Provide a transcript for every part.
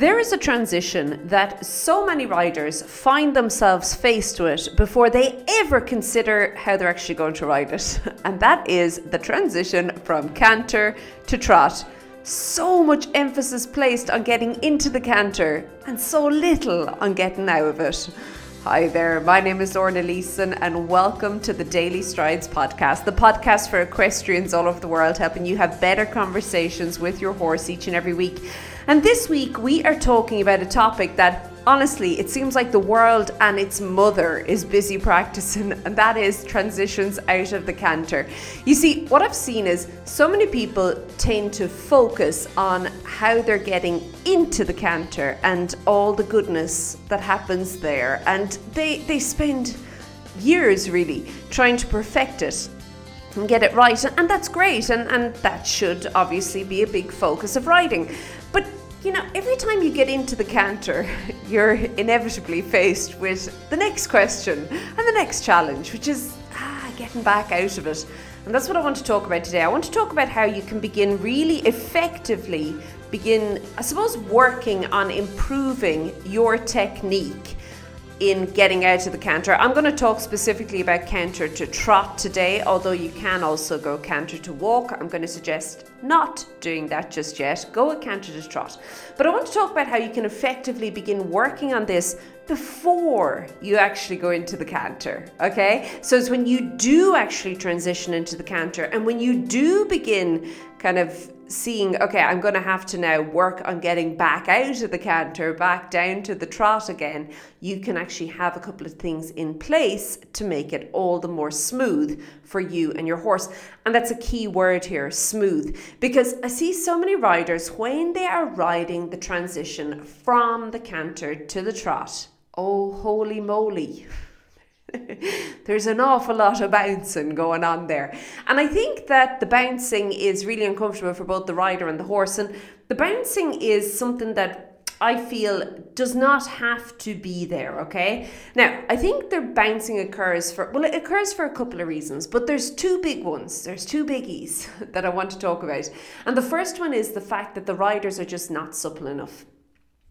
There is a transition that so many riders find themselves faced with before they ever consider how they're actually going to ride it. And that is the transition from canter to trot. So much emphasis placed on getting into the canter and so little on getting out of it. Hi there, my name is Lorna Leeson, and welcome to the Daily Strides podcast, the podcast for equestrians all over the world, helping you have better conversations with your horse each and every week. And this week we are talking about a topic that honestly it seems like the world and its mother is busy practicing, and that is transitions out of the canter. You see, what I've seen is so many people tend to focus on how they're getting into the canter and all the goodness that happens there, and they, they spend years really trying to perfect it and get it right and that's great and, and that should obviously be a big focus of riding but you know, every time you get into the canter, you're inevitably faced with the next question and the next challenge, which is ah, getting back out of it. And that's what I want to talk about today. I want to talk about how you can begin really effectively begin, I suppose, working on improving your technique in getting out of the canter. I'm going to talk specifically about canter to trot today, although you can also go canter to walk. I'm going to suggest not doing that just yet. Go a canter to trot. But I want to talk about how you can effectively begin working on this before you actually go into the canter. Okay? So it's when you do actually transition into the canter and when you do begin kind of seeing, okay, I'm going to have to now work on getting back out of the canter, back down to the trot again, you can actually have a couple of things in place to make it all the more smooth for you and your horse. And that's a key word here smooth. Because I see so many riders when they are riding the transition from the canter to the trot, oh, holy moly. There's an awful lot of bouncing going on there. And I think that the bouncing is really uncomfortable for both the rider and the horse. And the bouncing is something that I feel does not have to be there, okay? Now, I think the bouncing occurs for, well, it occurs for a couple of reasons, but there's two big ones. There's two biggies that I want to talk about. And the first one is the fact that the riders are just not supple enough.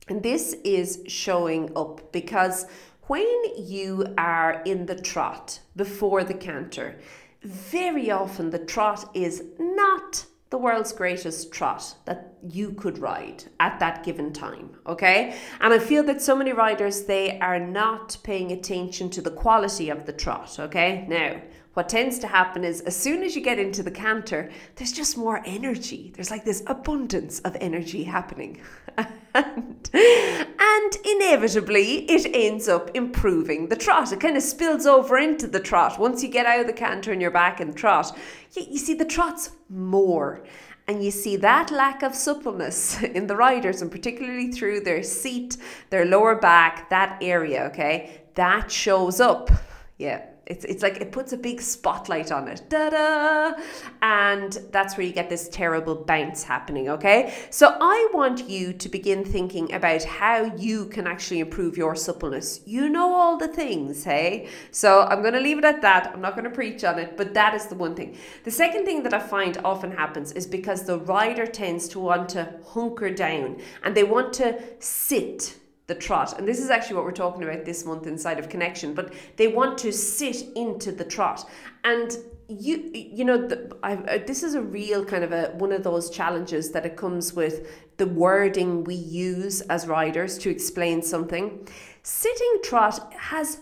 And this is showing up because when you are in the trot before the canter, very often the trot is not the world's greatest trot that you could ride at that given time okay? And i feel that so many riders they are not paying attention to the quality of the trot okay? Now what tends to happen is as soon as you get into the canter, there's just more energy. There's like this abundance of energy happening. and, and inevitably, it ends up improving the trot. It kind of spills over into the trot. Once you get out of the canter and you're back in trot, you, you see the trot's more and you see that lack of suppleness in the riders and particularly through their seat their lower back that area okay that shows up yeah it's, it's like it puts a big spotlight on it. Da da! And that's where you get this terrible bounce happening, okay? So I want you to begin thinking about how you can actually improve your suppleness. You know all the things, hey? So I'm going to leave it at that. I'm not going to preach on it, but that is the one thing. The second thing that I find often happens is because the rider tends to want to hunker down and they want to sit the trot. And this is actually what we're talking about this month inside of Connection, but they want to sit into the trot. And you you know the, I, I, this is a real kind of a one of those challenges that it comes with the wording we use as riders to explain something sitting trot has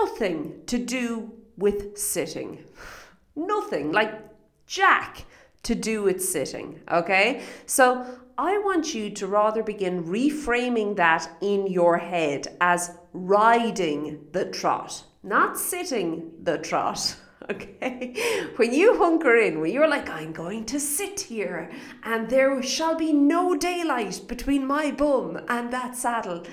nothing to do with sitting nothing like jack to do with sitting okay so I want you to rather begin reframing that in your head as riding the trot, not sitting the trot. Okay, when you hunker in, when you're like, I'm going to sit here and there shall be no daylight between my bum and that saddle.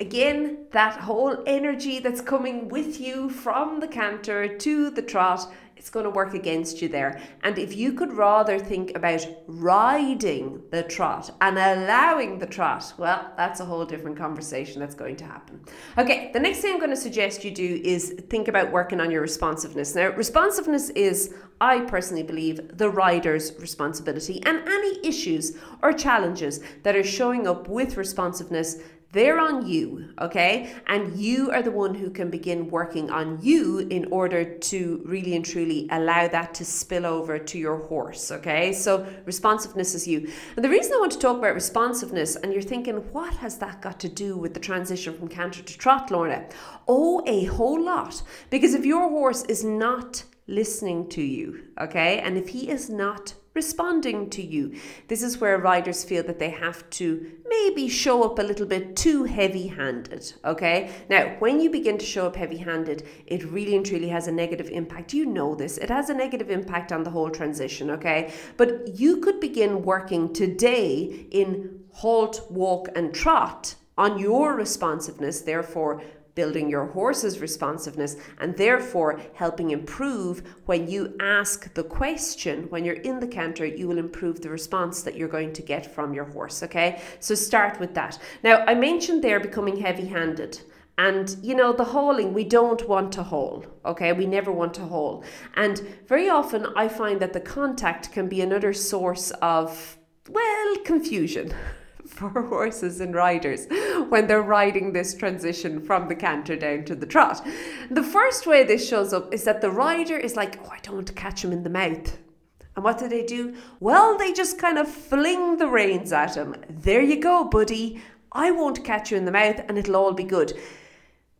Again, that whole energy that's coming with you from the canter to the trot it's going to work against you there. And if you could rather think about riding the trot and allowing the trot, well, that's a whole different conversation that's going to happen. Okay, the next thing I'm going to suggest you do is think about working on your responsiveness. Now, responsiveness is, I personally believe, the rider's responsibility, and any issues or challenges that are showing up with responsiveness they're on you, okay? And you are the one who can begin working on you in order to really and truly allow that to spill over to your horse, okay? So responsiveness is you. And the reason I want to talk about responsiveness, and you're thinking, what has that got to do with the transition from canter to trot, Lorna? Oh, a whole lot. Because if your horse is not listening to you, okay? And if he is not responding to you. This is where riders feel that they have to maybe show up a little bit too heavy handed. Okay, now when you begin to show up heavy handed, it really and truly has a negative impact. You know this, it has a negative impact on the whole transition. Okay, but you could begin working today in halt, walk, and trot on your responsiveness, therefore building your horse's responsiveness and therefore helping improve when you ask the question when you're in the canter you will improve the response that you're going to get from your horse okay so start with that now i mentioned there becoming heavy handed and you know, the hauling, we don't want to haul, okay? We never want to haul. And very often I find that the contact can be another source of, well, confusion. for horses and riders when they're riding this transition from the canter down to the trot. The first way this shows up is that the rider is like, oh, I don't want to catch him in the mouth. And what do they do? Well, they just kind of fling the reins at him. There you go, buddy. I won't catch you in the mouth and it'll all be good.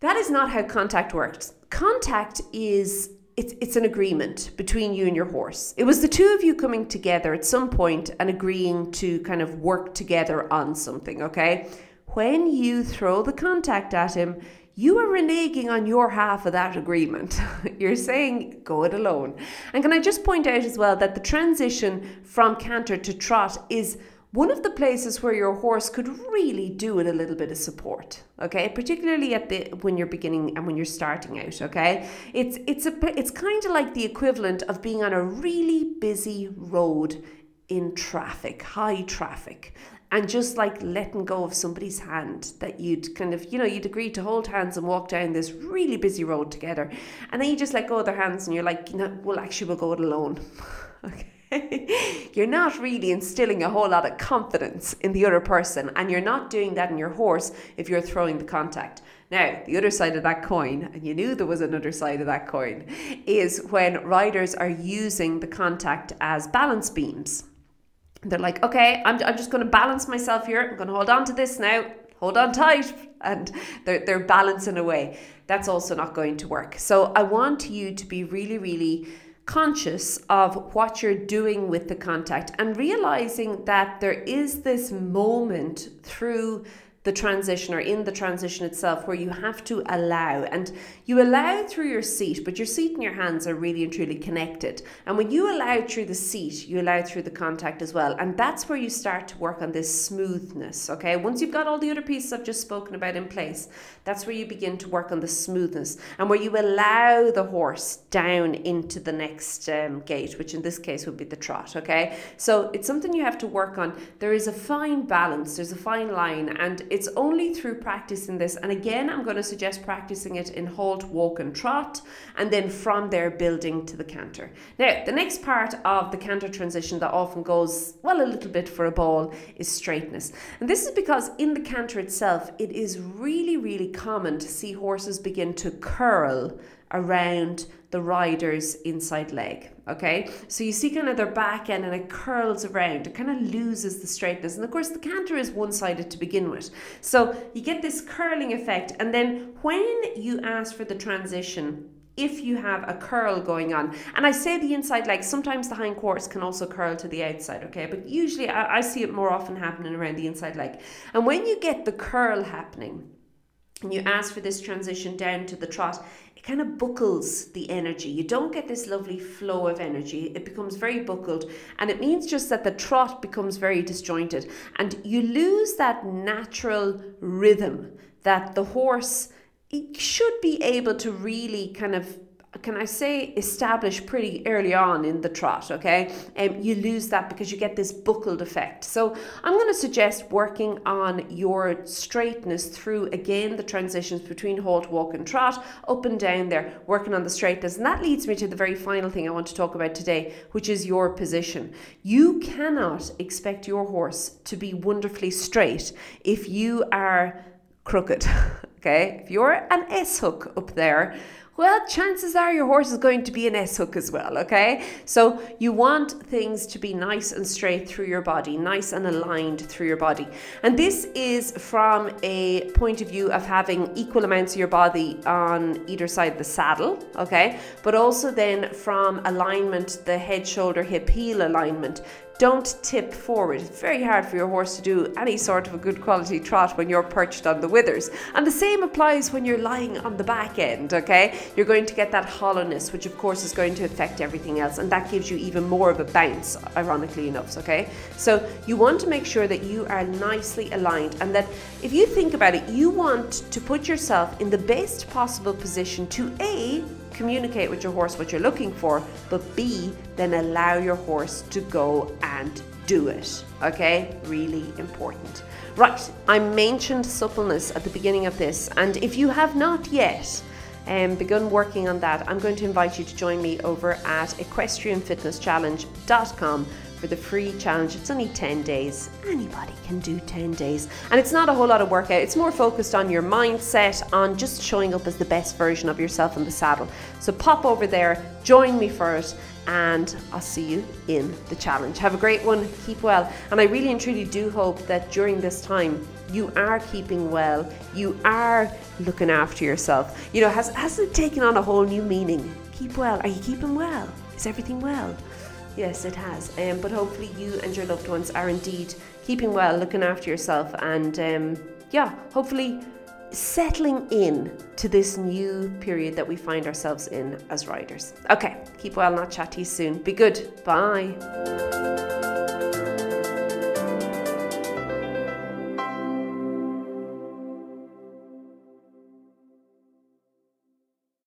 That is not how contact works. Contact is it's it's an agreement between you and your horse. It was the two of you coming together at some point and agreeing to kind of work together on something, okay? When you throw the contact at him, you are reneging on your half of that agreement. You're saying go it alone. And can I just point out as well that the transition from canter to trot is one of the places where your horse could really do with a little bit of support okay? Particularly at the when you're beginning and when you're starting out okay? It's it's a it's kind of like the equivalent of being on a really busy road in traffic high traffic and just like letting go of somebody's hand that you'd kind of you know you'd agree to hold hands and walk down this really busy road together and then you just let go of their hands and you're like know well actually we'll go it alone okay you're not really instilling a whole lot of confidence in the other person, and you're not doing that in your horse if you're throwing the contact. Now, the other side of that coin, and you knew there was another side of that coin, is when riders are using the contact as balance beams. They're like, okay, I'm, I'm just going to balance myself here. I'm going to hold on to this now. Hold on tight. And they're, they're balancing away. That's also not going to work. So I want you to be really, really conscious of what you're doing with the contact and realizing that there is this moment through the transition or in the transition itself where you have to allow and you allow through your seat but your seat and your hands are really and truly connected. And when you allow through the seat you allow through the contact as well. And that's where you start to work on this smoothness okay? Once you've got all the other pieces I've just spoken about in place that's where you begin to work on the smoothness and where you allow the horse down into the next um, gait which in this case would be the trot okay? So it's something you have to work on. There is a fine balance there's a fine line and it's only through practicing this, and again, I'm going to suggest practicing it in halt, walk, and trot, and then from there, building to the canter. Now, the next part of the canter transition that often goes, well, a little bit for a ball is straightness. And this is because in the canter itself, it is really, really common to see horses begin to curl around the rider's inside leg. Okay, so you see kind of their back end and it curls around, it kind of loses the straightness. And of course, the canter is one sided to begin with. So you get this curling effect. And then when you ask for the transition, if you have a curl going on. And I say the inside leg, sometimes the hind quarters can also curl to the outside, okay? But usually I, I, see it more often happening around the inside leg. And when you get the curl happening, and you ask for this transition down to the trot, it kind of buckles the energy. You don't get this lovely flow of energy. It becomes very buckled, and it means just that the trot becomes very disjointed, and you lose that natural rhythm that the horse should be able to really kind of can I say, established pretty early on in the trot, okay? And um, you lose that because you get this buckled effect. So I'm going to suggest working on your straightness through, again, the transitions between halt, walk, and trot, up and down there, working on the straightness. And that leads me to the very final thing I want to talk about today, which is your position. You cannot expect your horse to be wonderfully straight if you are crooked, okay? If you're an S hook up there, well, chances are your horse is going to be an S hook as well, okay? So you want things to be nice and straight through your body, nice and aligned through your body. And this is from a point of view of having equal amounts of your body on either side of the saddle, okay? But also then from alignment, the head, shoulder, hip, heel alignment don't tip forward. It's very hard for your horse to do any sort of a good quality trot when you're perched on the withers. And the same applies when you're lying on the back end, okay? You're going to get that hollowness, which of course is going to affect everything else, and that gives you even more of a bounce, ironically enough, okay? So you want to make sure that you are nicely aligned and that if you think about it, you want to put yourself in the best possible position to A, communicate with your horse what you're looking for, but B, then allow your horse to go and do it. Okay, really important. Right, I mentioned suppleness at the beginning of this, and if you have not yet, um, begun working on that, I'm going to invite you to join me over at equestrianfitnesschallenge.com for the free challenge. It's only 10 days. Anybody can do 10 days. And it's not a whole lot of workout, it's more focused on your mindset, on just showing up as the best version of yourself in the saddle. So pop over there, join me for it, and I'll see you in the challenge. Have a great one, keep well. And I really and truly do hope that during this time, you are keeping well, you are looking after yourself. You know, has, has it taken on a whole new meaning? Keep well. Are you keeping well? Is everything well? Yes, it has. Um, but hopefully, you and your loved ones are indeed keeping well, looking after yourself, and um, yeah, hopefully settling in to this new period that we find ourselves in as riders. Okay, keep well, not chat to you soon. Be good. Bye.